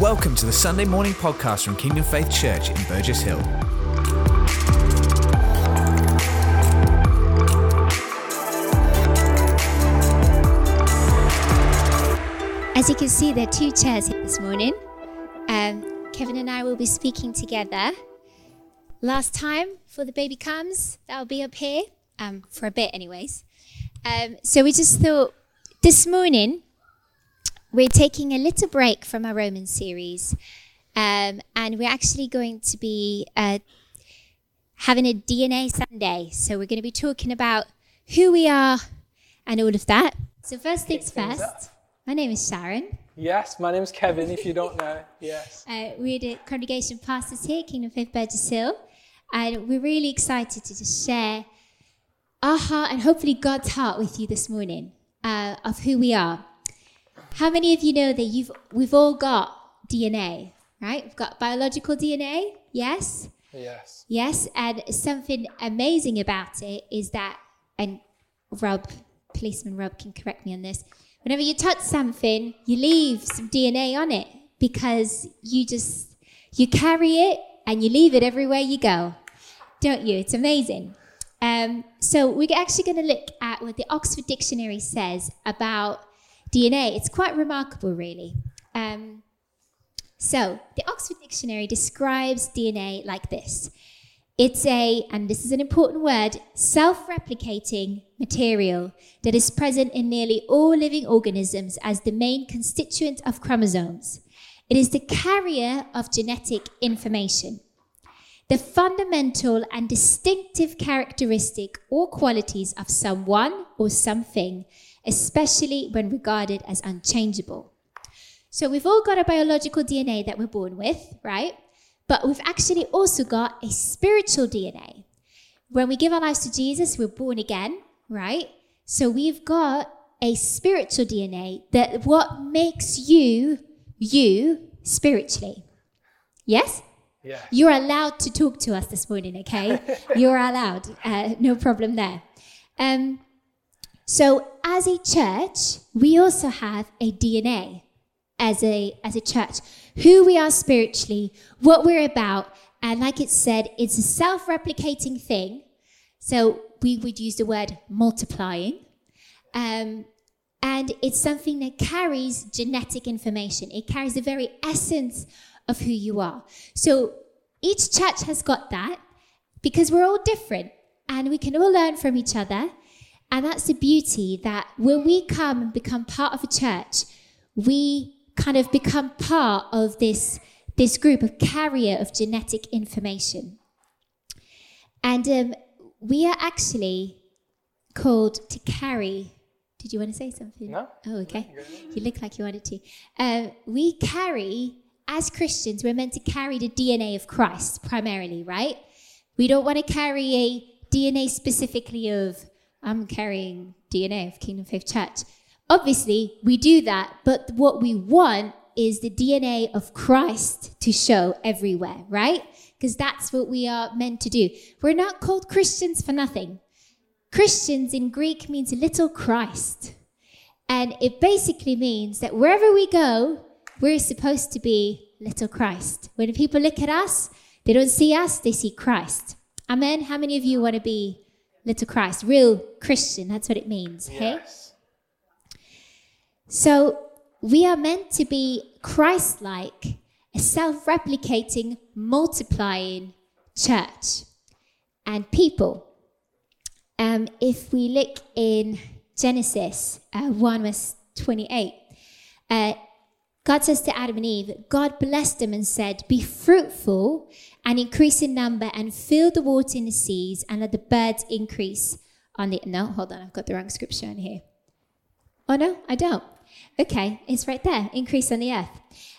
Welcome to the Sunday morning podcast from Kingdom Faith Church in Burgess Hill. As you can see, there are two chairs here this morning. Um, Kevin and I will be speaking together. Last time, for the baby comes, that'll be up here um, for a bit, anyways. Um, so we just thought this morning we're taking a little break from our Roman series, um, and we're actually going to be uh, having a DNA Sunday. So we're going to be talking about who we are and all of that. So first things first. My name is Sharon. Yes, my name's Kevin, if you don't know. Yes. Uh, we're the congregation pastors here, Kingdom Faith Burgess Hill, and we're really excited to just share our heart and hopefully God's heart with you this morning uh, of who we are. How many of you know that you've we've all got DNA, right? We've got biological DNA, yes, Yes. yes, and something amazing about it is that, and Rob, policeman Rob, can correct me on this. Whenever you touch something, you leave some DNA on it because you just you carry it and you leave it everywhere you go, don't you? It's amazing. Um, so we're actually going to look at what the Oxford Dictionary says about DNA. It's quite remarkable, really. Um, so the Oxford Dictionary describes DNA like this. It's a, and this is an important word, self replicating material that is present in nearly all living organisms as the main constituent of chromosomes. It is the carrier of genetic information. The fundamental and distinctive characteristic or qualities of someone or something, especially when regarded as unchangeable. So we've all got a biological DNA that we're born with, right? But we've actually also got a spiritual DNA. When we give our lives to Jesus, we're born again, right? So we've got a spiritual DNA that what makes you you spiritually. Yes? Yes. You're allowed to talk to us this morning, okay? You're allowed. Uh, no problem there. Um, so, as a church, we also have a DNA as a as a church, who we are spiritually, what we're about, and like it said, it's a self-replicating thing. So we would use the word multiplying, um, and it's something that carries genetic information. It carries the very essence of who you are. So each church has got that because we're all different and we can all learn from each other. And that's the beauty that when we come and become part of a church, we kind of become part of this, this group of carrier of genetic information. And um, we are actually called to carry. Did you want to say something? No. Oh, okay. You look like you wanted to. Um, we carry, as Christians, we're meant to carry the DNA of Christ primarily, right? We don't want to carry a DNA specifically of, I'm carrying DNA of Kingdom Faith Church. Obviously, we do that, but what we want is the DNA of Christ to show everywhere, right? Because that's what we are meant to do. We're not called Christians for nothing. Christians in Greek means little Christ. And it basically means that wherever we go, we're supposed to be little Christ. When people look at us, they don't see us, they see Christ. Amen. How many of you want to be little Christ? Real Christian, that's what it means. Hey? Yes. So we are meant to be Christ like, a self replicating, multiplying church and people. Um, if we look in Genesis uh, 1 verse 28, uh, God says to Adam and Eve, God blessed them and said, Be fruitful and increase in number and fill the water in the seas and let the birds increase on the. No, hold on, I've got the wrong scripture in here. Oh no, I don't. Okay, it's right there. Increase on the earth.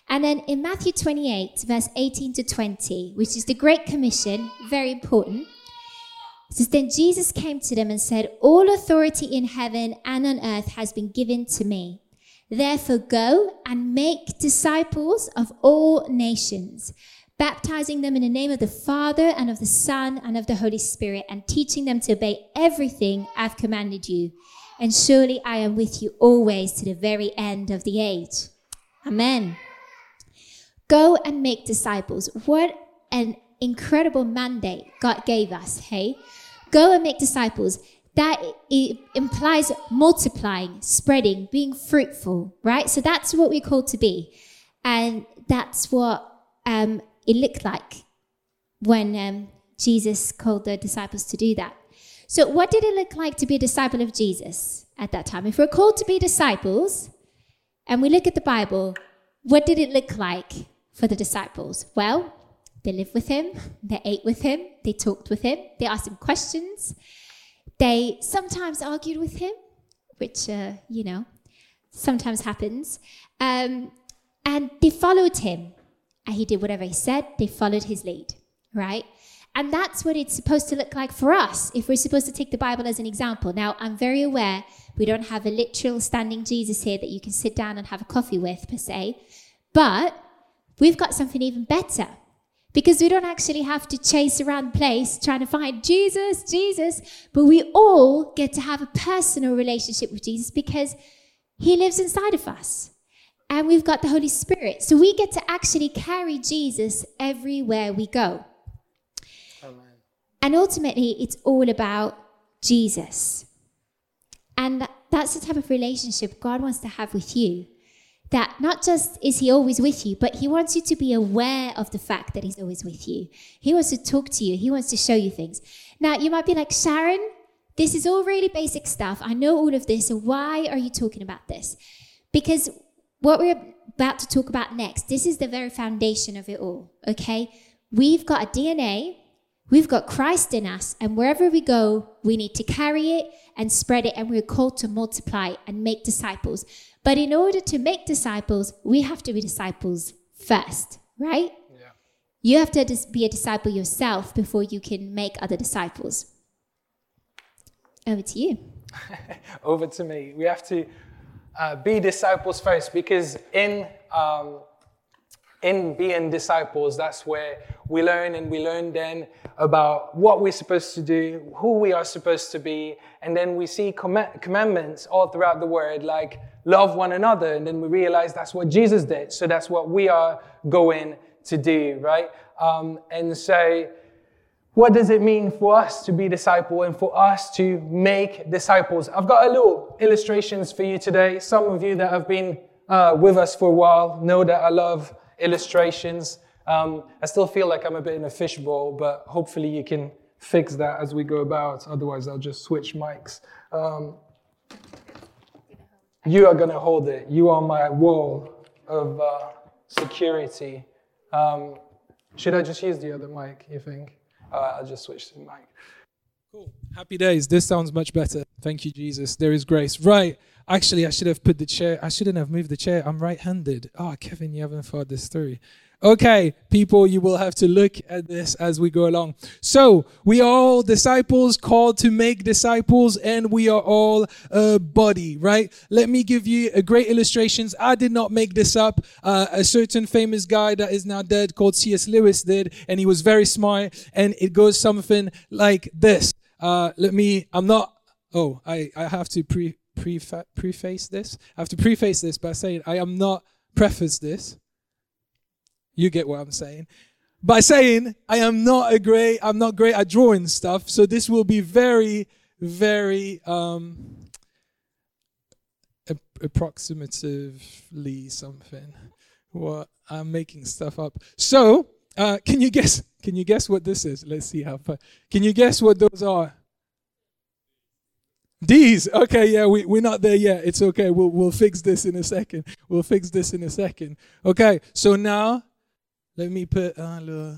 And then in Matthew 28, verse 18 to 20, which is the Great Commission, very important. It says, Then Jesus came to them and said, All authority in heaven and on earth has been given to me. Therefore, go and make disciples of all nations, baptizing them in the name of the Father and of the Son and of the Holy Spirit, and teaching them to obey everything I've commanded you. And surely I am with you always to the very end of the age. Amen. Go and make disciples. What an incredible mandate God gave us, hey? Go and make disciples. That it implies multiplying, spreading, being fruitful, right? So that's what we're called to be. And that's what um, it looked like when um, Jesus called the disciples to do that. So, what did it look like to be a disciple of Jesus at that time? If we're called to be disciples and we look at the Bible, what did it look like for the disciples? Well, they lived with him, they ate with him, they talked with him, they asked him questions, they sometimes argued with him, which, uh, you know, sometimes happens. Um, and they followed him. And he did whatever he said, they followed his lead, right? And that's what it's supposed to look like for us if we're supposed to take the Bible as an example. Now, I'm very aware we don't have a literal standing Jesus here that you can sit down and have a coffee with, per se. But we've got something even better because we don't actually have to chase around the place trying to find Jesus, Jesus, but we all get to have a personal relationship with Jesus because he lives inside of us. And we've got the Holy Spirit. So we get to actually carry Jesus everywhere we go. Amen. And ultimately, it's all about Jesus. And that's the type of relationship God wants to have with you that not just is he always with you, but he wants you to be aware of the fact that he's always with you. He wants to talk to you, he wants to show you things. Now, you might be like, Sharon, this is all really basic stuff. I know all of this. So why are you talking about this? Because what we're about to talk about next, this is the very foundation of it all, okay? We've got a DNA, we've got Christ in us, and wherever we go, we need to carry it and spread it, and we're called to multiply and make disciples. But in order to make disciples, we have to be disciples first, right? Yeah. You have to be a disciple yourself before you can make other disciples. Over to you. Over to me. We have to uh, be disciples first because in um, in being disciples, that's where we learn and we learn then about what we're supposed to do, who we are supposed to be, and then we see com- commandments all throughout the word, like love one another, and then we realize that's what Jesus did, so that's what we are going to do, right? Um, and so, what does it mean for us to be disciple and for us to make disciples? I've got a little illustrations for you today. Some of you that have been uh, with us for a while know that I love illustrations. Um, I still feel like I'm a bit in a fishbowl, but hopefully you can fix that as we go about. Otherwise, I'll just switch mics. Um, you are going to hold it. You are my wall of uh, security. Um, should I just use the other mic, you think? Uh, I'll just switch to the mic. Cool. Happy days. This sounds much better. Thank you, Jesus. There is grace. Right. Actually, I should have put the chair. I shouldn't have moved the chair. I'm right-handed. Oh, Kevin, you haven't thought this through. Okay, people, you will have to look at this as we go along. So, we are all disciples called to make disciples, and we are all a body, right? Let me give you a great illustrations. I did not make this up. Uh, a certain famous guy that is now dead called C.S. Lewis did, and he was very smart, and it goes something like this. Uh, let me, I'm not, oh, I, I have to pre, prefa- preface this. I have to preface this by saying I am not preface this. You get what I'm saying. By saying I am not a great, I'm not great at drawing stuff. So this will be very, very um, approximatively something. What I'm making stuff up. So uh, can you guess? Can you guess what this is? Let's see how far. Can you guess what those are? D's. Okay, yeah, we, we're not there yet. It's okay. We'll, we'll fix this in a second. We'll fix this in a second. Okay, so now let me put uh,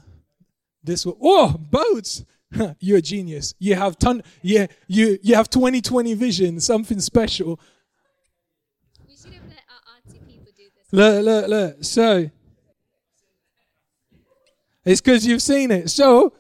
this one. Oh, boats. You're a genius. You have ton. Yeah, you you have 2020 vision. Something special. We should have let our auntie people do this. Look, look, look. So it's because you've seen it. So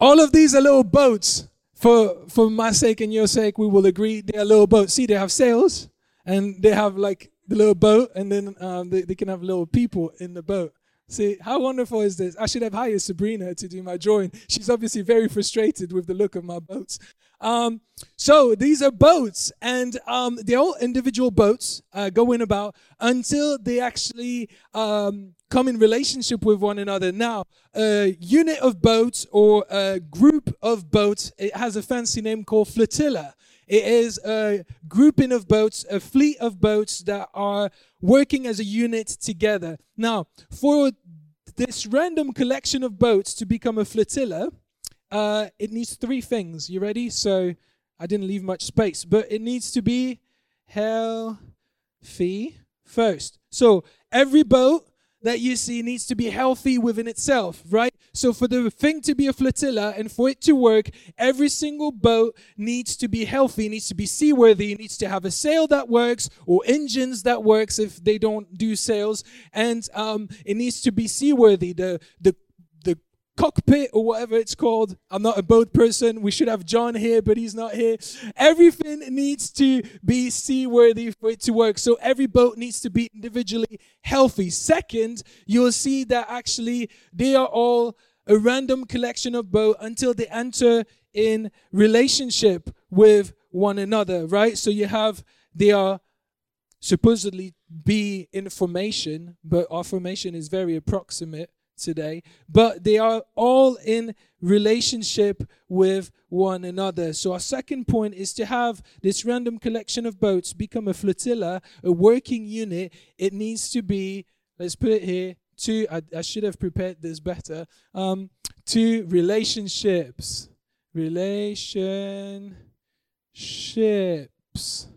all of these are little boats for for my sake and your sake, we will agree they're a little boat. See, they have sails and they have like the little boat, and then um, they, they can have little people in the boat. See, how wonderful is this? I should have hired Sabrina to do my drawing. She's obviously very frustrated with the look of my boats. Um, so these are boats, and um, they're all individual boats uh, going about until they actually um, come in relationship with one another. Now, a unit of boats or a group of boats, it has a fancy name called flotilla. It is a grouping of boats, a fleet of boats that are working as a unit together. Now, for this random collection of boats to become a flotilla, uh, it needs three things. You ready? So I didn't leave much space, but it needs to be healthy first. So every boat that you see needs to be healthy within itself, right? So for the thing to be a flotilla and for it to work, every single boat needs to be healthy, needs to be seaworthy, needs to have a sail that works or engines that works if they don't do sails, and um, it needs to be seaworthy. The the cockpit or whatever it's called. I'm not a boat person. We should have John here, but he's not here. Everything needs to be seaworthy for it to work. So every boat needs to be individually healthy. Second, you'll see that actually they are all a random collection of boat until they enter in relationship with one another, right? So you have they are supposedly be in formation, but our formation is very approximate today, but they are all in relationship with one another. So, our second point is to have this random collection of boats become a flotilla, a working unit. It needs to be, let's put it here, two, I, I should have prepared this better, um, two relationships. Relationships.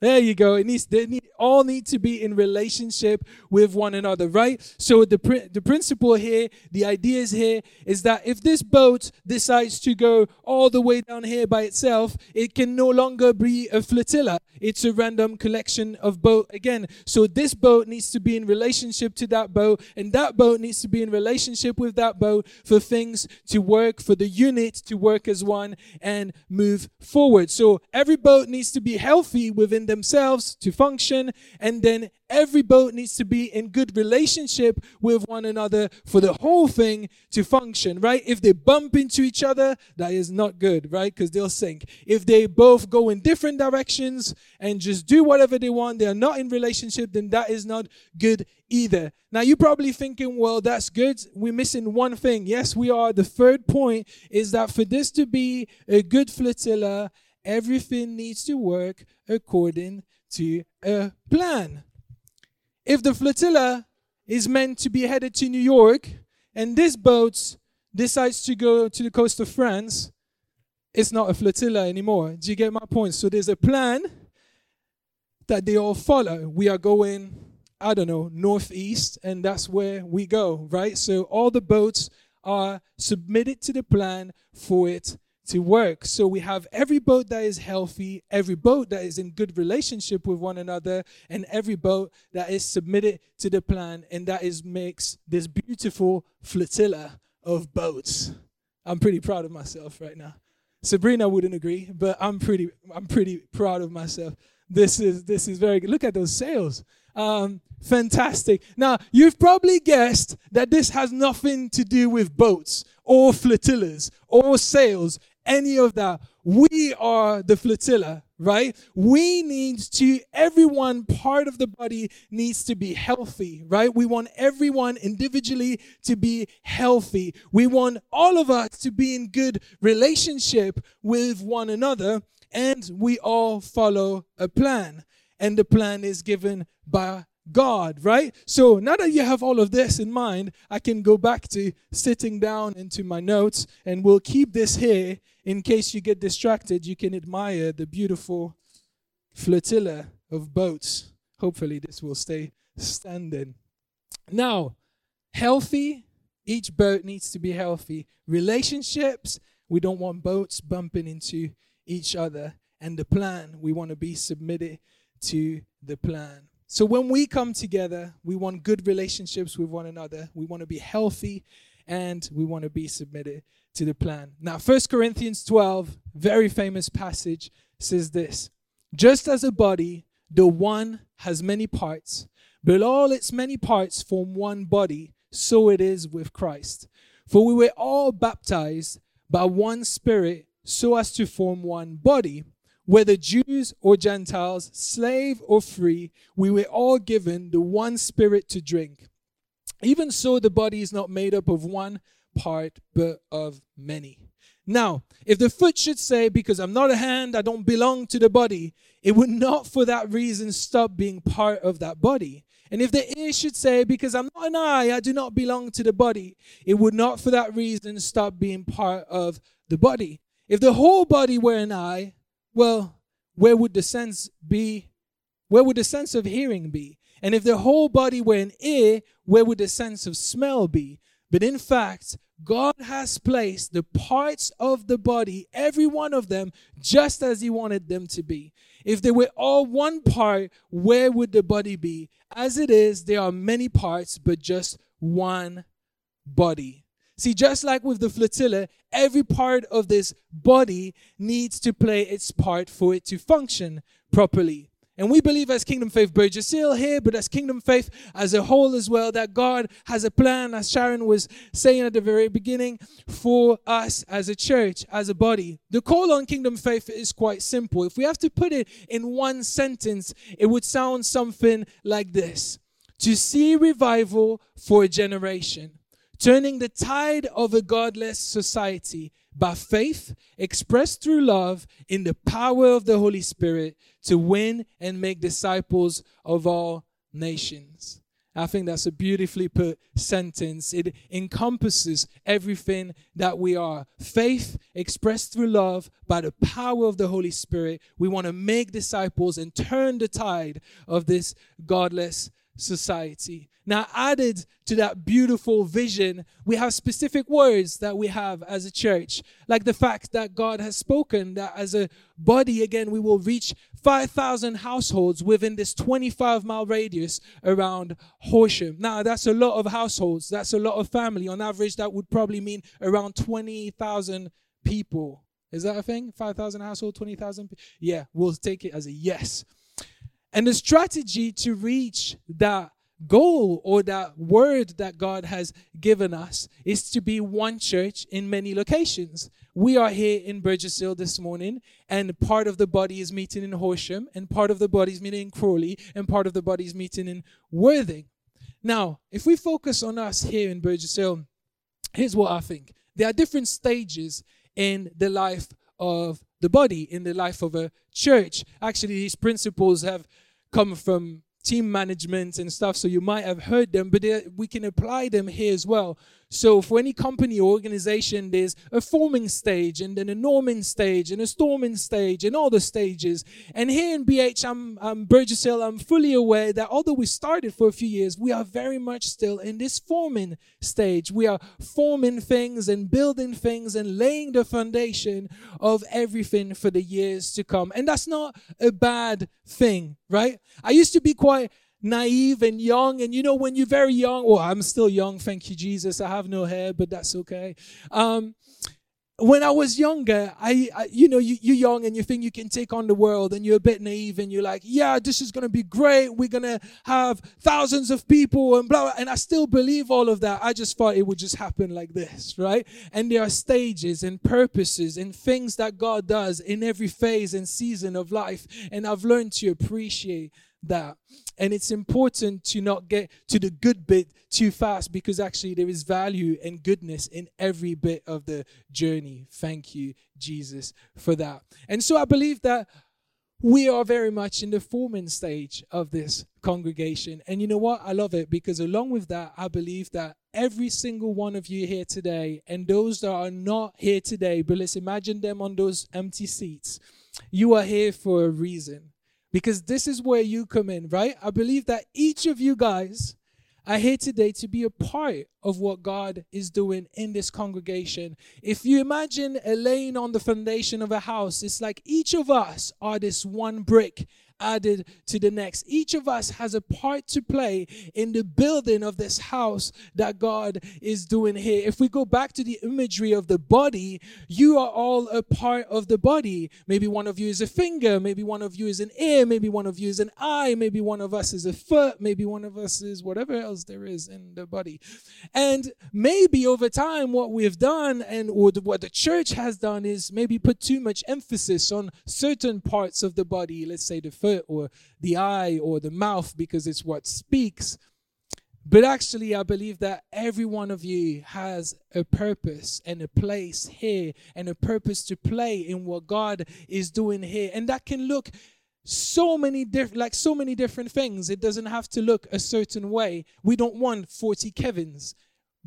There you go. It needs they need, all need to be in relationship with one another, right? So the pr- the principle here, the idea is here is that if this boat decides to go all the way down here by itself, it can no longer be a flotilla. It's a random collection of boat again. So this boat needs to be in relationship to that boat, and that boat needs to be in relationship with that boat for things to work, for the unit to work as one and move forward. So every boat needs to be healthy within themselves to function, and then every boat needs to be in good relationship with one another for the whole thing to function, right? If they bump into each other, that is not good, right? Because they'll sink. If they both go in different directions and just do whatever they want, they are not in relationship, then that is not good either. Now you're probably thinking, well, that's good. We're missing one thing. Yes, we are. The third point is that for this to be a good flotilla, everything needs to work according to a plan. If the flotilla is meant to be headed to New York and this boat decides to go to the coast of France, it's not a flotilla anymore. Do you get my point? So there's a plan that they all follow. We are going, I don't know, northeast, and that's where we go, right? So all the boats are submitted to the plan for it to work. So we have every boat that is healthy, every boat that is in good relationship with one another, and every boat that is submitted to the plan, and that is makes this beautiful flotilla of boats. I'm pretty proud of myself right now. Sabrina wouldn't agree, but I'm pretty I'm pretty proud of myself. This is this is very good. Look at those sails. Um, fantastic. Now, you've probably guessed that this has nothing to do with boats or flotillas or sails any of that. We are the flotilla, right? We need to, everyone part of the body needs to be healthy, right? We want everyone individually to be healthy. We want all of us to be in good relationship with one another, and we all follow a plan. And the plan is given by God, right? So now that you have all of this in mind, I can go back to sitting down into my notes and we'll keep this here in case you get distracted. You can admire the beautiful flotilla of boats. Hopefully, this will stay standing. Now, healthy, each boat needs to be healthy. Relationships, we don't want boats bumping into each other. And the plan, we want to be submitted to the plan. So when we come together, we want good relationships with one another. We want to be healthy and we want to be submitted to the plan. Now, 1 Corinthians 12, very famous passage, says this Just as a body, the one has many parts, but all its many parts form one body, so it is with Christ. For we were all baptized by one Spirit so as to form one body. Whether Jews or Gentiles, slave or free, we were all given the one spirit to drink. Even so, the body is not made up of one part, but of many. Now, if the foot should say, Because I'm not a hand, I don't belong to the body, it would not for that reason stop being part of that body. And if the ear should say, Because I'm not an eye, I do not belong to the body, it would not for that reason stop being part of the body. If the whole body were an eye, well, where would the sense be? Where would the sense of hearing be? And if the whole body were an ear, where would the sense of smell be? But in fact, God has placed the parts of the body, every one of them, just as He wanted them to be. If they were all one part, where would the body be? As it is, there are many parts, but just one body. See, just like with the flotilla, every part of this body needs to play its part for it to function properly. And we believe as Kingdom Faith Burgess Hill here, but as Kingdom Faith as a whole as well, that God has a plan, as Sharon was saying at the very beginning, for us as a church, as a body. The call on Kingdom Faith is quite simple. If we have to put it in one sentence, it would sound something like this To see revival for a generation, turning the tide of a godless society by faith expressed through love in the power of the Holy Spirit to win and make disciples of all nations. I think that's a beautifully put sentence. It encompasses everything that we are. Faith expressed through love by the power of the Holy Spirit. We want to make disciples and turn the tide of this godless society. Now, added to that beautiful vision, we have specific words that we have as a church, like the fact that God has spoken that as a body, again, we will reach 5,000 households within this 25 mile radius around Horsham. Now, that's a lot of households, that's a lot of family. On average, that would probably mean around 20,000 people. Is that a thing? 5,000 household, 20,000? Yeah, we'll take it as a yes. And the strategy to reach that goal or that word that God has given us is to be one church in many locations. We are here in Burgess Hill this morning, and part of the body is meeting in Horsham, and part of the body is meeting in Crawley, and part of the body is meeting in Worthing. Now, if we focus on us here in Burgess Hill, here's what I think there are different stages in the life of the body, in the life of a church. Actually, these principles have come from team management and stuff, so you might have heard them, but we can apply them here as well. So, for any company or organization, there's a forming stage, and then a norming stage, and a storming stage, and all the stages. And here in BH, I'm, I'm Burgess Hill, I'm fully aware that although we started for a few years, we are very much still in this forming stage. We are forming things and building things and laying the foundation of everything for the years to come. And that's not a bad thing, right? I used to be quite naive and young. And you know, when you're very young, well, I'm still young, thank you, Jesus. I have no hair, but that's okay. Um, when I was younger, I, I you know, you, you're young and you think you can take on the world and you're a bit naive and you're like, yeah, this is going to be great. We're going to have thousands of people and blah, blah. And I still believe all of that. I just thought it would just happen like this, right? And there are stages and purposes and things that God does in every phase and season of life. And I've learned to appreciate that. And it's important to not get to the good bit too fast because actually there is value and goodness in every bit of the journey. Thank you, Jesus, for that. And so I believe that we are very much in the forming stage of this congregation. And you know what? I love it because along with that, I believe that every single one of you here today, and those that are not here today, but let's imagine them on those empty seats, you are here for a reason because this is where you come in, right? I believe that each of you guys are here today to be a part of what God is doing in this congregation. If you imagine a laying on the foundation of a house, it's like each of us are this one brick added to the next. Each of us has a part to play in the building of this house that God is doing here. If we go back to the imagery of the body, you are all a part of the body. Maybe one of you is a finger, maybe one of you is an ear, maybe one of you is an eye, maybe one of us is a foot, maybe one of us is whatever else there is in the body. And maybe over time, what we've done and what the church has done is maybe put too much emphasis on certain parts of the body, let's say the foot or the eye or the mouth, because it's what speaks. But actually, I believe that every one of you has a purpose and a place here and a purpose to play in what God is doing here. And that can look so many different like so many different things. It doesn't have to look a certain way. We don't want 40 kevins.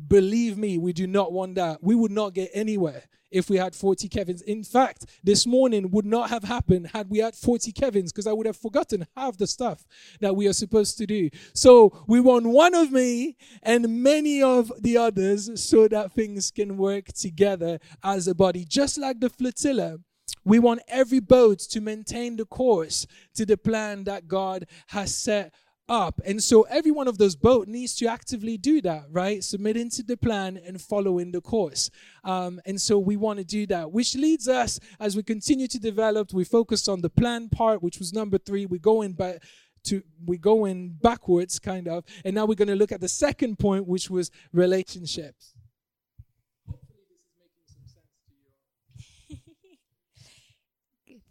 Believe me we do not want that. We would not get anywhere if we had 40 Kevins. In fact, this morning would not have happened had we had 40 Kevins because I would have forgotten half the stuff that we are supposed to do. So we want one of me and many of the others so that things can work together as a body. Just like the flotilla, we want every boat to maintain the course to the plan that God has set up. And so every one of those boat needs to actively do that, right? Submitting to the plan and following the course. Um, and so we want to do that, which leads us as we continue to develop. We focus on the plan part, which was number three. We go in by to we go in backwards, kind of, and now we're going to look at the second point, which was relationships.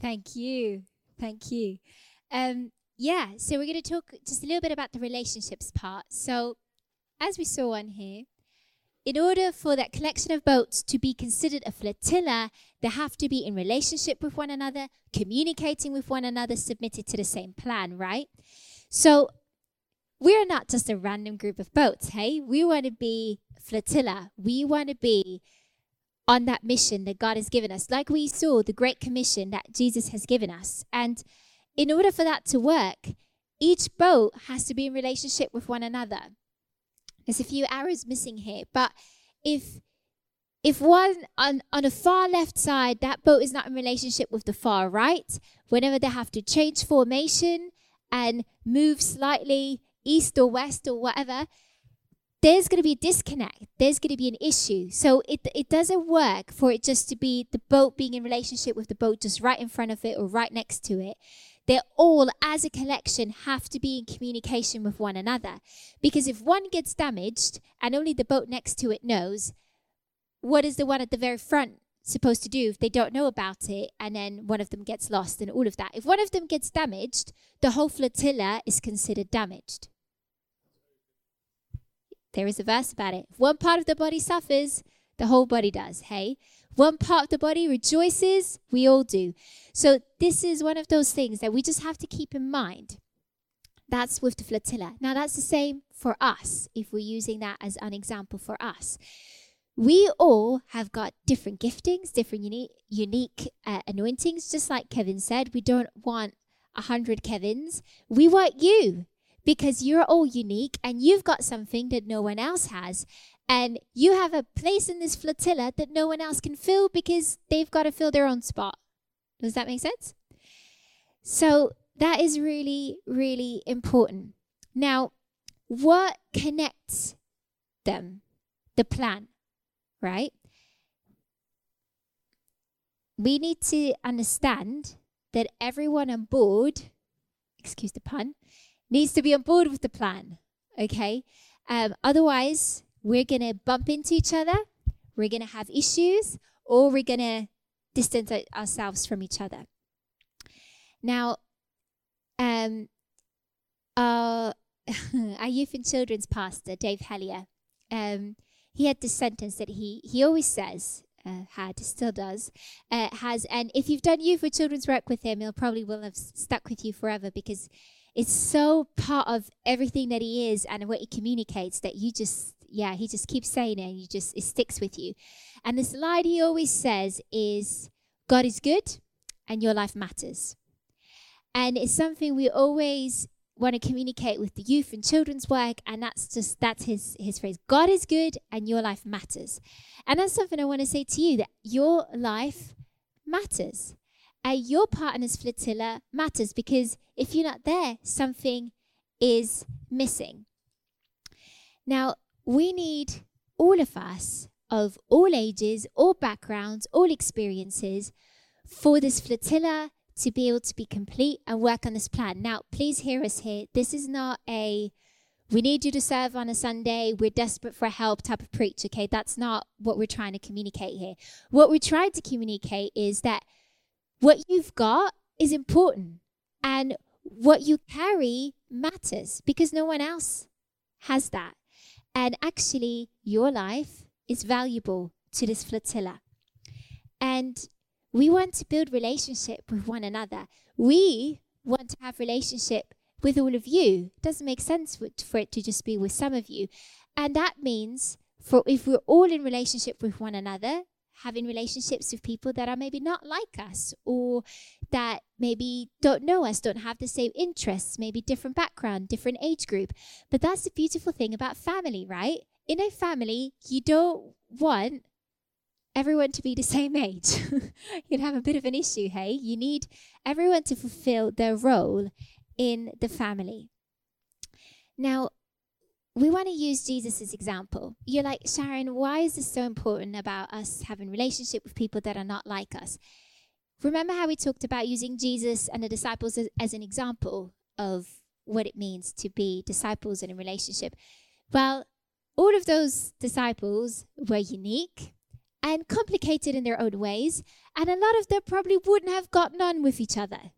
Thank you. Thank you. Um, yeah, so we're going to talk just a little bit about the relationships part. So, as we saw on here, in order for that collection of boats to be considered a flotilla, they have to be in relationship with one another, communicating with one another, submitted to the same plan, right? So, we're not just a random group of boats, hey? We want to be flotilla. We want to be on that mission that God has given us, like we saw the Great Commission that Jesus has given us. And in order for that to work, each boat has to be in relationship with one another. There's a few arrows missing here, but if if one on, on the far left side, that boat is not in relationship with the far right, whenever they have to change formation and move slightly east or west or whatever, there's going to be a disconnect. There's going to be an issue. So it, it doesn't work for it just to be the boat being in relationship with the boat just right in front of it or right next to it they all, as a collection, have to be in communication with one another. Because if one gets damaged and only the boat next to it knows, what is the one at the very front supposed to do if they don't know about it and then one of them gets lost and all of that? If one of them gets damaged, the whole flotilla is considered damaged. There is a verse about it. If one part of the body suffers, the whole body does. Hey? One part of the body rejoices, we all do. So, this is one of those things that we just have to keep in mind. That's with the flotilla. Now, that's the same for us, if we're using that as an example for us. We all have got different giftings, different unique, unique uh, anointings. Just like Kevin said, we don't want a hundred Kevins. We want you because you're all unique and you've got something that no one else has. And you have a place in this flotilla that no one else can fill because they've got to fill their own spot. Does that make sense? So that is really, really important. Now, what connects them? The plan, right? We need to understand that everyone on board, excuse the pun, needs to be on board with the plan, okay? Um, otherwise, we're going to bump into each other, we're going to have issues, or we're going to distance ourselves from each other. Now, um, our, our youth and children's pastor, Dave Hellier, um, he had this sentence that he, he always says, uh, had, still does, uh, has, and if you've done youth or children's work with him, he'll probably will have stuck with you forever because it's so part of everything that he is and what he communicates that you just yeah, he just keeps saying it and you just it sticks with you. And this line he always says is God is good and your life matters. And it's something we always want to communicate with the youth and children's work and that's just that's his his phrase god is good and your life matters and that's something i want to say to you that your life matters and your partner's flotilla matters because if you're not there, something is missing. Now, we need all of us of all ages, all backgrounds, all experiences for this flotilla to be able to be complete and work on this plan. Now, please hear us here. This is not a we need you to serve on a Sunday, we're desperate for help type of preach, okay? That's not what we're trying to communicate here. What we're trying to communicate is that what you've got is important and what you carry matters because no one else has that. And actually, your life is valuable to this flotilla. And we want to build relationship with one another. We want to have relationship with all of you. It doesn't make sense for it, for it to just be with some of you. And that means for if we're all in relationship with one another, having relationships with people that are maybe not like us or that maybe don't know us, don't have the same interests, maybe different background, different age group. But that's the beautiful thing about family, right? In a family, you don't want everyone to be the same age. You'd have a bit of an issue, hey? You need everyone to fulfill their role in the family. Now, we want to use Jesus example. You're like, Sharon, why is this so important about us having relationship with people that are not like us? Remember how we talked about using Jesus and the disciples as, as an example of what it means to be disciples in a relationship? Well, all of those disciples were unique and complicated in their own ways, and a lot of them probably wouldn't have gotten on with each other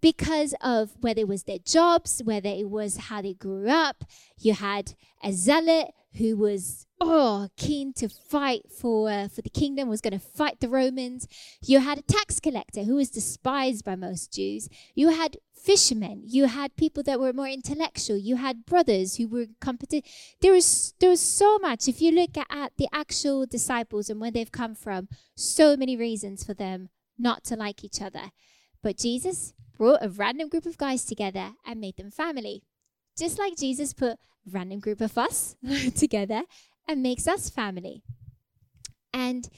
because of whether it was their jobs, whether it was how they grew up. You had a zealot who was oh keen to fight for uh, for the kingdom, was going to fight the Romans. You had a tax collector who was despised by most Jews. You had fishermen. You had people that were more intellectual. You had brothers who were competent. There was there was so much. If you look at, at the actual disciples and where they've come from, so many reasons for them not to like each other. But Jesus, brought a random group of guys together and made them family. Just like Jesus put a random group of us together and makes us family. And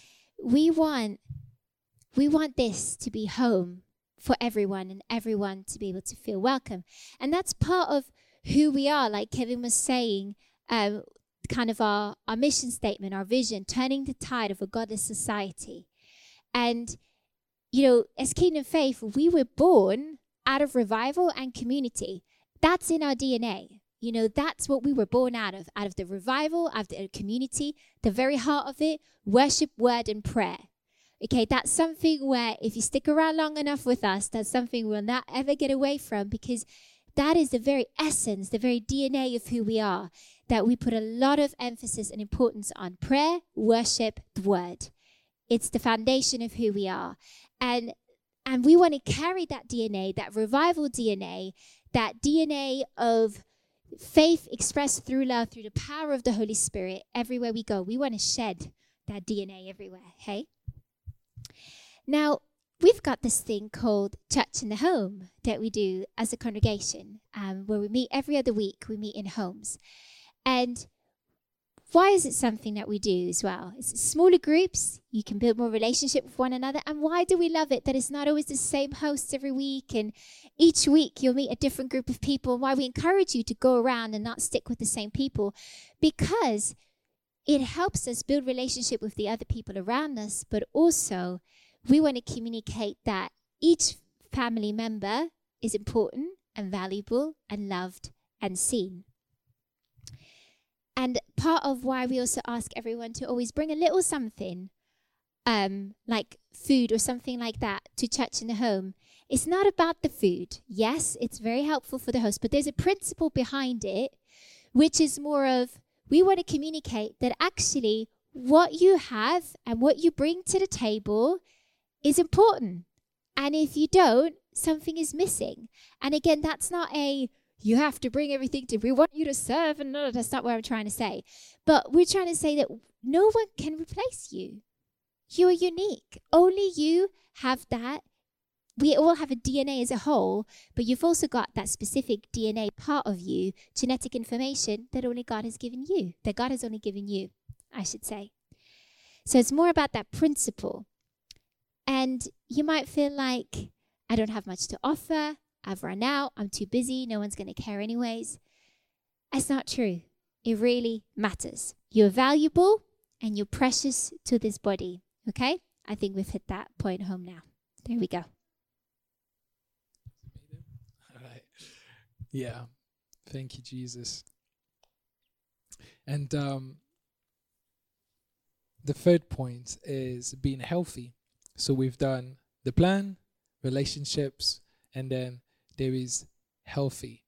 we want we want this to be home for everyone and everyone to be able to feel welcome. And that's part of who we are, like Kevin was saying, um, kind of our, our mission statement, our vision, turning the tide of a godless society. And you know, as Kingdom Faith, we were born out of revival and community. That's in our DNA. You know, that's what we were born out of, out of the revival, out of the community, the very heart of it, worship, word, and prayer. Okay, that's something where if you stick around long enough with us, that's something we'll not ever get away from because that is the very essence, the very DNA of who we are. That we put a lot of emphasis and importance on prayer, worship, the word. It's the foundation of who we are. And and we want to carry that DNA, that revival DNA, that DNA of faith expressed through love, through the power of the Holy Spirit everywhere we go. We want to shed that DNA everywhere, hey? Now, we've got this thing called Church in the Home that we do as a congregation, um, where we meet every other week. We meet in homes. And why is it something that we do as well? It's smaller groups, you can build more relationship with one another. And why do we love it that it's not always the same hosts every week and each week you'll meet a different group of people? Why we encourage you to go around and not stick with the same people? Because it helps us build relationship with the other people around us, but also we want to communicate that each family member is important and valuable and loved and seen. And part of why we also ask everyone to always bring a little something, um, like food or something like that, to church in the home. It's not about the food. Yes, it's very helpful for the host, but there's a principle behind it, which is more of we want to communicate that actually what you have and what you bring to the table is important. And if you don't, something is missing. And again, that's not a you have to bring everything to we want you to serve and no, that's not what i'm trying to say. But we're trying to say that no one can replace you. You are unique. Only you have that. We all have a dna as a whole but you've also got that specific dna part of you genetic information that only god has given you that god has only given you i should say. So it's more about that principle. And you might feel like, I don't have much to offer. I've run out. I'm too busy. No one's going to care, anyways. That's not true. It really matters. You're valuable and you're precious to this body. Okay? I think we've hit that point home now. There we go. All right. Yeah. Thank you, Jesus. And um, the third point is being healthy. So we've done the plan, relationships, and then there is healthy.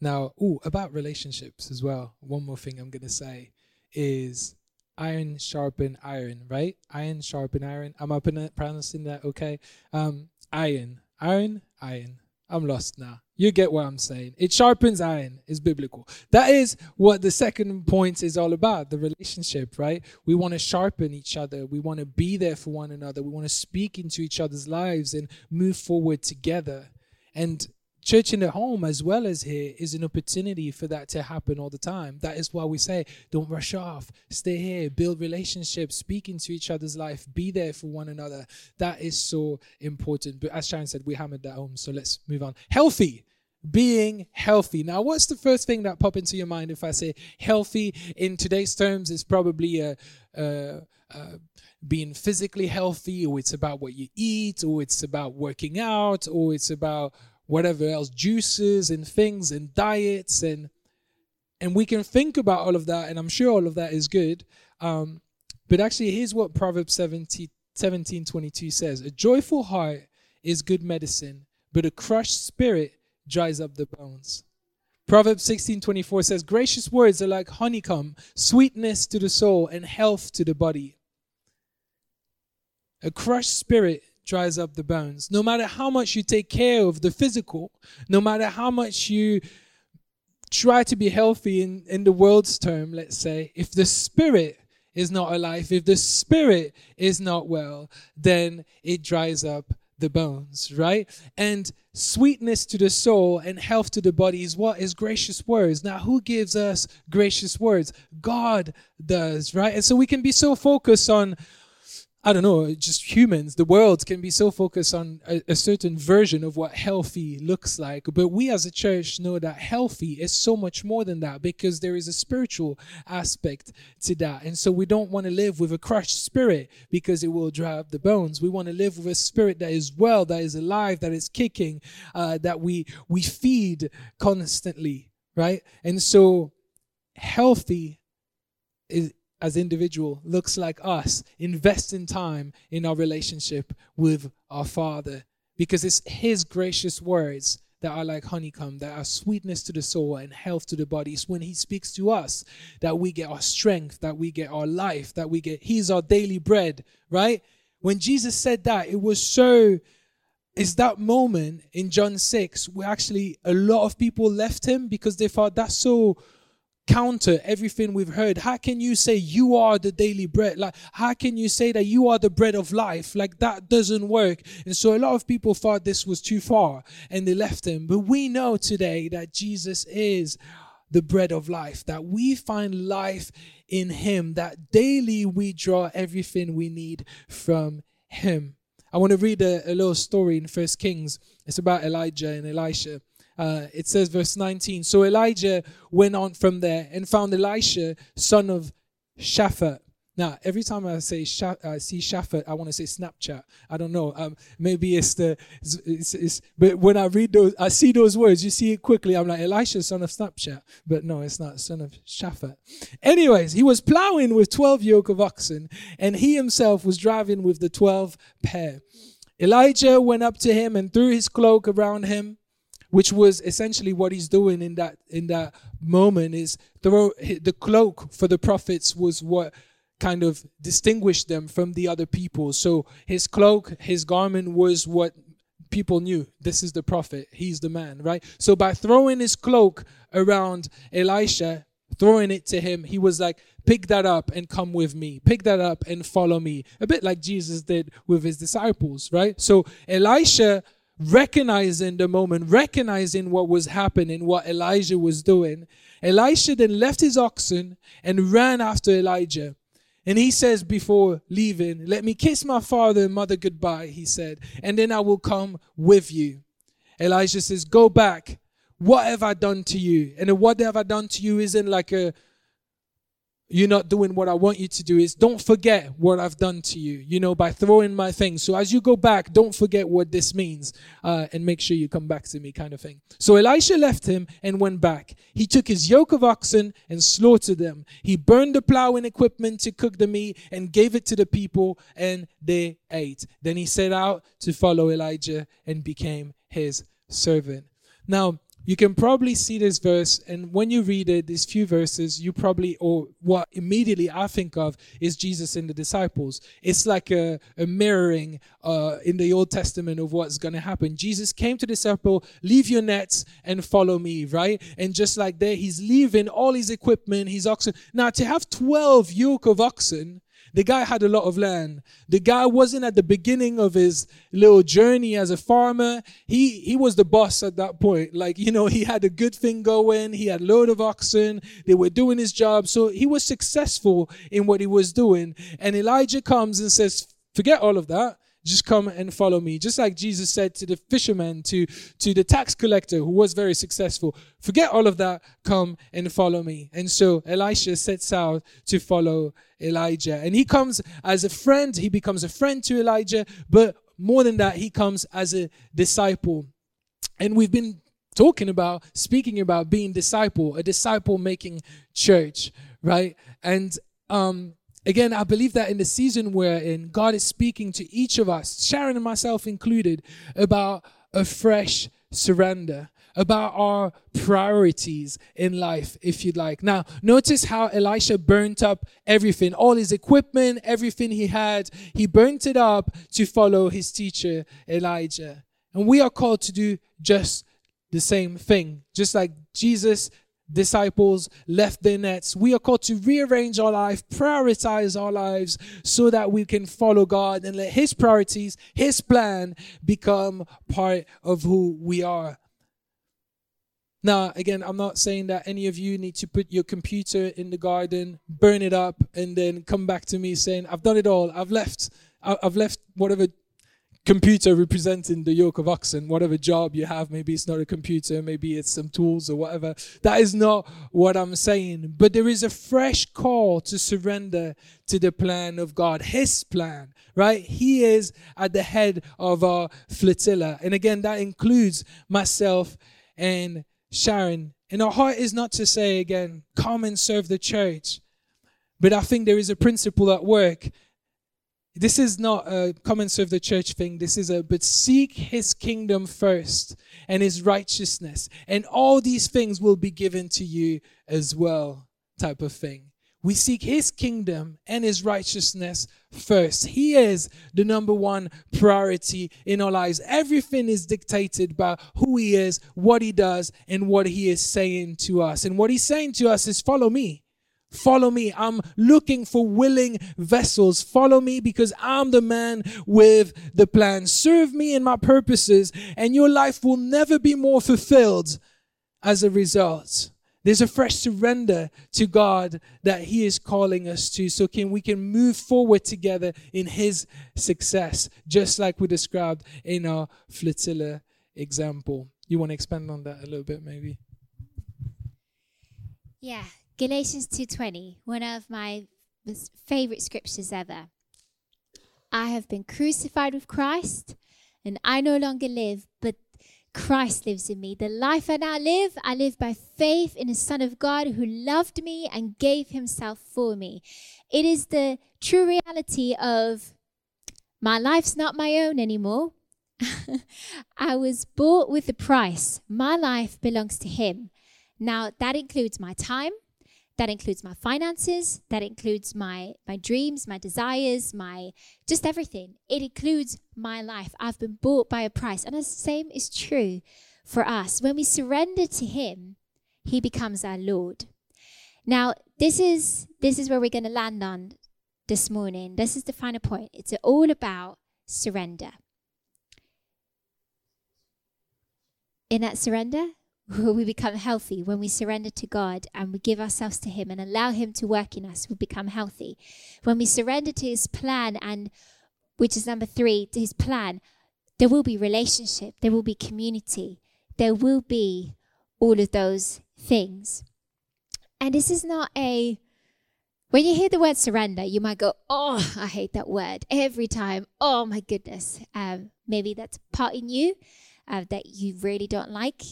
Now, oh, about relationships as well. One more thing I'm gonna say is iron sharpen iron, right? Iron sharpen iron. Am I pronouncing that okay? Um, iron, iron, iron. I'm lost now. You get what I'm saying. It sharpens iron is biblical. That is what the second point is all about, the relationship, right? We want to sharpen each other. We want to be there for one another. We want to speak into each other's lives and move forward together. And church in the home as well as here is an opportunity for that to happen all the time. That is why we say don't rush off. Stay here build relationships speak into each other's life be there for one another. That is so important. But as sharon said we hammered that home so let's move on. Healthy being healthy. Now, what's the first thing that pop into your mind if I say healthy in today's terms? Is probably a, a, a being physically healthy, or it's about what you eat, or it's about working out, or it's about whatever else, juices and things and diets and and we can think about all of that, and I'm sure all of that is good. Um, but actually, here's what Proverbs 17, 17 22 says A joyful heart is good medicine, but a crushed spirit dries up the bones. Proverbs 16 24 says, Gracious words are like honeycomb, sweetness to the soul, and health to the body. A crushed spirit dries up the bones. No matter how much you take care of the physical, no matter how much you try to be healthy in, in the world's term, let's say, if the spirit is not alive, if the spirit is not well, then it dries up the bones, right? And sweetness to the soul and health to the body is what is gracious words. Now, who gives us gracious words? God does, right? And so we can be so focused on I don't know, just humans, the world can be so focused on a, a, certain version of what healthy looks like. But we as a church know that healthy is so much more than that because there is a spiritual aspect to that. And so we don't want to live with a crushed spirit because it will dry up the bones. We want to live with a spirit that is well, that is alive, that is kicking, uh, that we, we feed constantly, right? And so healthy is, as individual looks like us investing time in our relationship with our father. Because it's his gracious words that are like honeycomb that are sweetness to the soul and health to the body. It's when he speaks to us that we get our strength that we get our life that we get he's our daily bread right? When jesus said that it was so it's that moment in john 6 where actually a lot of people left him because they thought that's so counter everything we've heard. How can you say you are the daily bread? Like, how can you say that you are the bread of life? Like, that doesn't work. And so a lot of people thought this was too far and they left him. But we know today that Jesus is the bread of life, that we find life in him, that daily we draw everything we need from him. I want to read a, a little story in First Kings. It's about Elijah and Elisha. Uh, it says, verse 19 So Elijah went on from there and found Elisha, son of Shaphat. Now, every time I say I see Shaphat, I want to say Snapchat. I don't know. Um, maybe it's the, it's, it's, but when I read those, I see those words, you see it quickly. I'm like, Elisha, son of Snapchat. But no, it's not, son of Shaphat. Anyways, he was plowing with 12 yoke of oxen, and he himself was driving with the 12 pair. Elijah went up to him and threw his cloak around him which was essentially what he's doing in that in that moment is throw the cloak for the prophets was what kind of distinguished them from the other people. So his cloak his garment was what people knew. This is the prophet. He's the man right? So by throwing his cloak around elisha throwing it to him he was like pick that up and come with me. Pick that up and follow me. A bit like jesus did with his disciples right? So elisha recognizing the moment, recognizing what was happening, what Elijah was doing, Elisha then left his oxen and ran after Elijah. And he says before leaving, Let me kiss my father and mother goodbye, he said, and then I will come with you. Elijah says, Go back. What have I done to you? And what have I done to you isn't like a you're not doing what I want you to do is don't forget what I've done to you, you know, by throwing my things. So as you go back, don't forget what this means uh, and make sure you come back to me, kind of thing. So Elisha left him and went back. He took his yoke of oxen and slaughtered them. He burned the plowing equipment to cook the meat and gave it to the people, and they ate. Then he set out to follow Elijah and became his servant. Now, you can probably see this verse, and when you read it, these few verses, you probably, or what immediately I think of is Jesus and the disciples. It's like a, a mirroring uh, in the Old Testament of what's going to happen. Jesus came to the disciple, leave your nets and follow me, right? And just like there, he's leaving all his equipment, his oxen. Now, to have 12 yoke of oxen, the guy had a lot of land. The guy wasn't at the beginning of his little journey as a farmer. He he was the boss at that point. Like, you know, he had a good thing going. He had a load of oxen. They were doing his job. So he was successful in what he was doing. And Elijah comes and says, forget all of that just come and follow me. Just like jesus said to the fisherman to to the tax collector who was very successful forget all of that come and follow me. And so elisha sets out to follow elijah. And he comes as a friend he becomes a friend to elijah but more than that he comes as a disciple. And we've been talking about speaking about being disciple a disciple making church right? And um Again, I believe that in the season we're in, God is speaking to each of us, Sharon and myself included, about a fresh surrender, about our priorities in life, if you'd like. Now, notice how Elisha burnt up everything, all his equipment, everything he had. He burnt it up to follow his teacher, Elijah. And we are called to do just the same thing. Just like Jesus disciples left their nets. We are called to rearrange our life, prioritize our lives so that we can follow God and let His priorities, His plan become part of who we are. Now, again, I'm not saying that any of you need to put your computer in the garden, burn it up, and then come back to me saying, I've done it all. I've left. I've left whatever computer representing the yoke of oxen, whatever job you have, maybe it's not a computer, maybe it's some tools or whatever. That is not what I'm saying. But there is a fresh call to surrender to the plan of God, His plan, right? He is at the head of our flotilla. And again, that includes myself and Sharon. And our heart is not to say again, come and serve the church. But I think there is a principle at work this is not a and serve the church thing. This is a but seek his kingdom first and his righteousness, and all these things will be given to you as well, type of thing. We seek his kingdom and his righteousness first. He is the number one priority in our lives. Everything is dictated by who he is, what he does, and what he is saying to us. And what he's saying to us is follow me. Follow me. I'm looking for willing vessels. Follow me because I'm the man with the plan. Serve me in my purposes, and your life will never be more fulfilled as a result. There's a fresh surrender to God that He is calling us to, so can we can move forward together in His success, just like we described in our flotilla example. You want to expand on that a little bit, maybe? Yeah, Galatians 2:20, one of my favorite scriptures ever. I have been crucified with Christ, and I no longer live, but Christ lives in me. The life I now live, I live by faith in the Son of God who loved me and gave himself for me. It is the true reality of my life's not my own anymore. I was bought with a price. My life belongs to him. Now, that includes my time, that includes my finances that includes my my dreams my desires my just everything. It includes my life. I've been bought by a price. And the same is true for us. When we surrender to him he becomes our lord. Now this is this is where we're going to land on this morning. This is the final point. It's all about surrender. In that surrender we become healthy when we surrender to God and we give ourselves to Him and allow Him to work in us, we become healthy. When we surrender to His plan, and which is number three, to His plan, there will be relationship, there will be community, there will be all of those things. And this is not a when you hear the word surrender, you might go, Oh, I hate that word every time. Oh, my goodness. Um, maybe that's part in you uh, that you really don't like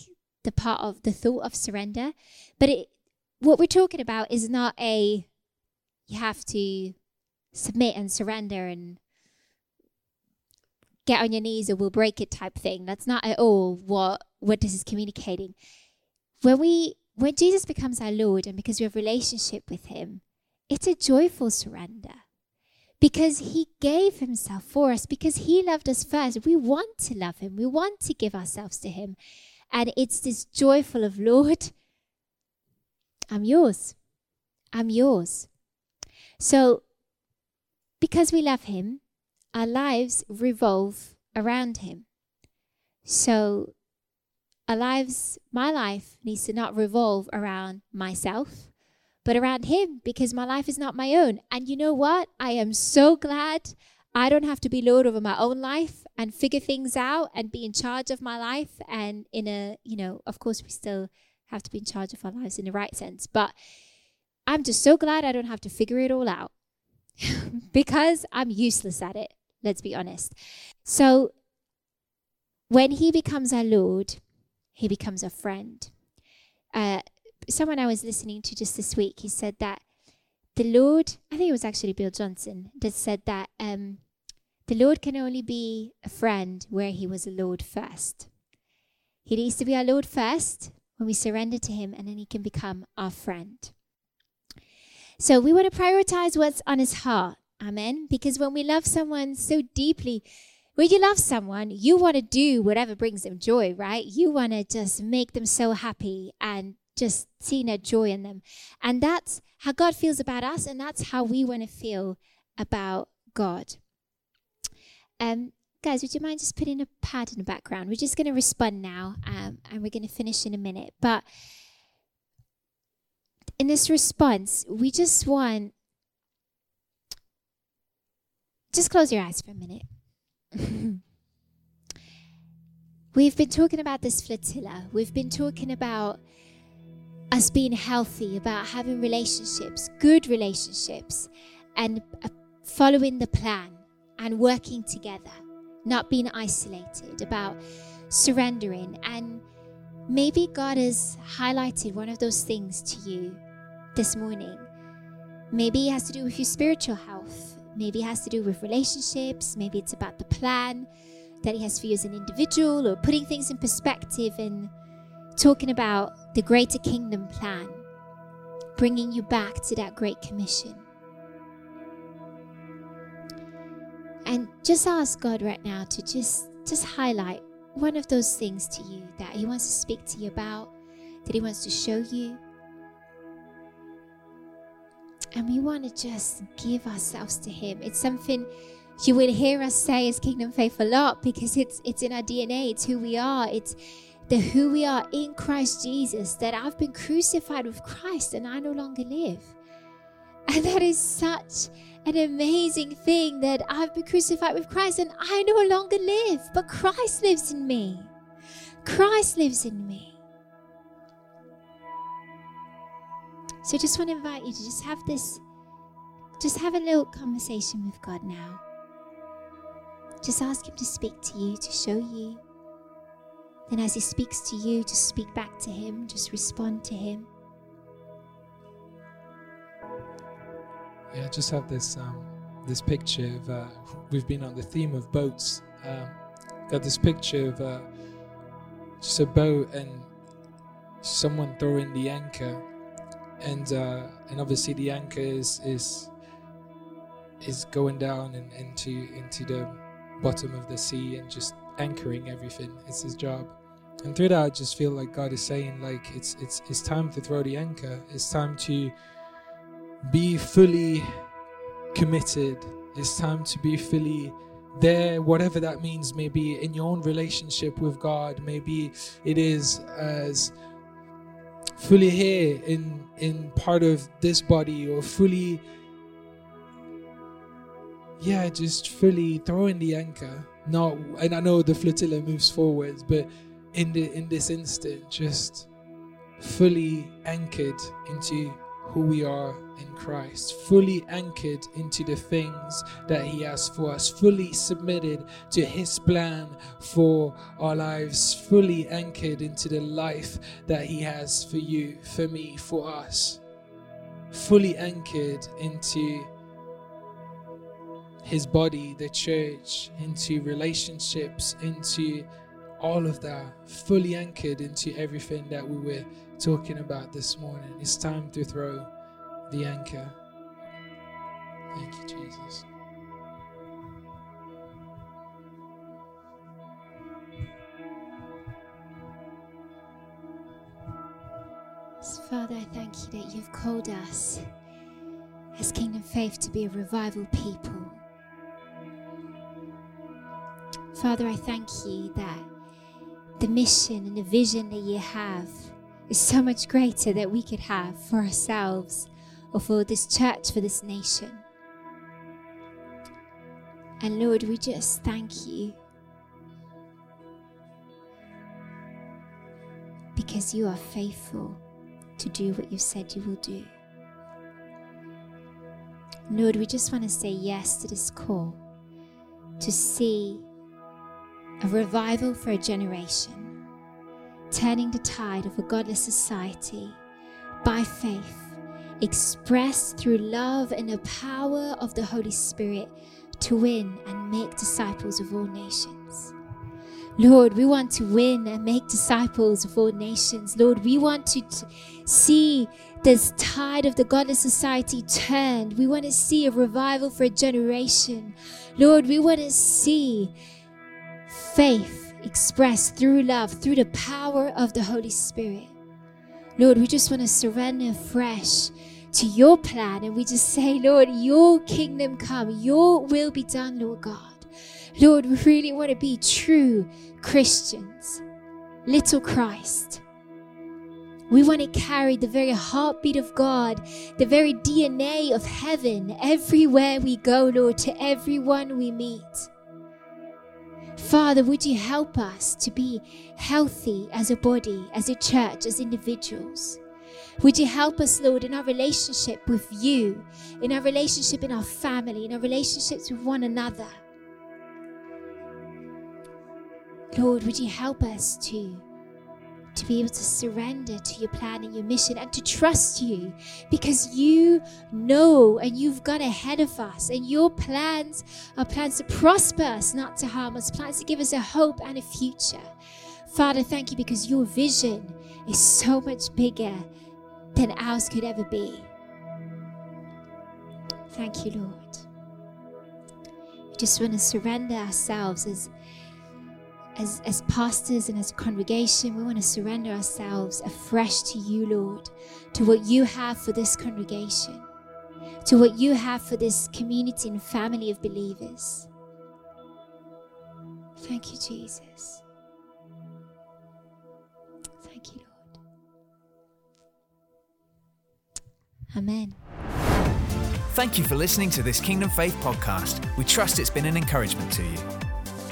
the part of the thought of surrender. But it, what we're talking about is not a you have to submit and surrender and get on your knees or we'll break it type thing. That's not at all what what this is communicating. When we when Jesus becomes our Lord and because we have relationship with him, it's a joyful surrender. Because he gave himself for us, because he loved us first. We want to love him. We want to give ourselves to him. And it's this joyful of, Lord, I'm yours. I'm yours. So, because we love him, our lives revolve around him. So, our lives, my life needs to not revolve around myself, but around Him because my life is not my own. And you know what? I am so glad I don't have to be Lord over my own life and figure things out and be in charge of my life. And in a, you know, of course, we still have to be in charge of our lives in the right sense. But I'm just so glad I don't have to figure it all out because I'm useless at it. Let's be honest. So when He becomes our Lord, He becomes a friend. Uh, someone I was listening to just this week, he said that the Lord, I think it was actually Bill Johnson, that said that um, the Lord can only be a friend where he was a Lord first. He needs to be our Lord first when we surrender to him, and then he can become our friend. So we want to prioritize what's on his heart. Amen. Because when we love someone so deeply, when you love someone, you want to do whatever brings them joy, right? You want to just make them so happy and just seeing a joy in them. And that's how God feels about us, and that's how we want to feel about God. Um, guys, would you mind just putting a pad in the background? We're just going to respond now, um, and we're going to finish in a minute. But in this response, we just want. Just close your eyes for a minute. We've been talking about this flotilla. We've been talking about us being healthy, about having relationships, good relationships, and uh, following the plan and working together, not being isolated, about surrendering. And maybe God has highlighted one of those things to you this morning. Maybe it has to do with your spiritual health. Maybe it has to do with relationships. Maybe it's about the plan that He has for you as an individual or putting things in perspective and talking about the greater kingdom plan, bringing you back to that great commission. And just ask God right now to just just highlight one of those things to you that he wants to speak to you about, that he wants to show you. And we want to just give ourselves to him. It's something you will hear us say as Kingdom Faith a lot because it's it's in our DNA, it's who we are. It's the who we are in Christ Jesus, that I've been crucified with Christ and I no longer live. And that is such an amazing thing that I've been crucified with Christ and I no longer live, but Christ lives in me. Christ lives in me. So I just want to invite you to just have this, just have a little conversation with God now. Just ask Him to speak to you, to show you then, as He speaks to you, just speak back to Him, just respond to Him. Yeah, I just have this um, this picture of uh, we've been on the theme of boats. Um, got this picture of uh, just a boat and someone throwing the anchor, and uh, and obviously the anchor is is is going down and into into the bottom of the sea and just anchoring everything. It's his job. And through that I just feel like God is saying like it's it's it's time to throw the anchor. It's time to be fully committed. It's time to be fully there, whatever that means, maybe in your own relationship with God, maybe it is as fully here in in part of this body or fully yeah just fully throwing the anchor not and i know the flotilla moves forwards but in the in this instant just fully anchored into who we are in Christ, fully anchored into the things that He has for us, fully submitted to His plan for our lives, fully anchored into the life that He has for you, for me, for us, fully anchored into His body, the church, into relationships, into all of that, fully anchored into everything that we were talking about this morning. It's time to throw the anchor. Thank you, Jesus. Father, I thank you that you've called us as Kingdom Faith to be a revival people. Father, I thank you that the mission and the vision that you have is so much greater that we could have for ourselves or for this church, for this nation. And Lord, we just thank you because you are faithful to do what you said you will do. Lord, we just want to say yes to this call to see a revival for a generation turning the tide of a godless society by faith, expressed through love and the power of the Holy Spirit to win and make disciples of all nations. Lord, we want to win and make disciples of all nations. Lord, we want to t- see this tide of the godless society turned. We want to see a revival for a generation. Lord, we want to see faith expressed through love, through the power of the Holy Spirit. Lord, we just want to surrender fresh to your plan and we just say, Lord, your kingdom come, your will be done, Lord God. Lord, we really want to be true Christians, little Christ. We want to carry the very heartbeat of God, the very DNA of heaven everywhere we go, Lord, to everyone we meet. Father, would you help us to be healthy as a body, as a church, as individuals? Would you help us, Lord, in our relationship with you, in our relationship in our family, in our relationships with one another? Lord, would you help us to to be able to surrender to your plan and your mission and to trust you because you know and you've gone ahead of us and your plans are plans to prosper us, not to harm us, plans to give us a hope and a future. Father, thank you because your vision is so much bigger than ours could ever be. Thank you, Lord. We just want to surrender ourselves as as, as pastors and as a congregation, we want to surrender ourselves afresh to you, Lord, to what you have for this congregation, to what you have for this community and family of believers. Thank you, Jesus. Thank you, Lord. Amen. Thank you for listening to this Kingdom Faith podcast. We trust it's been an encouragement to you.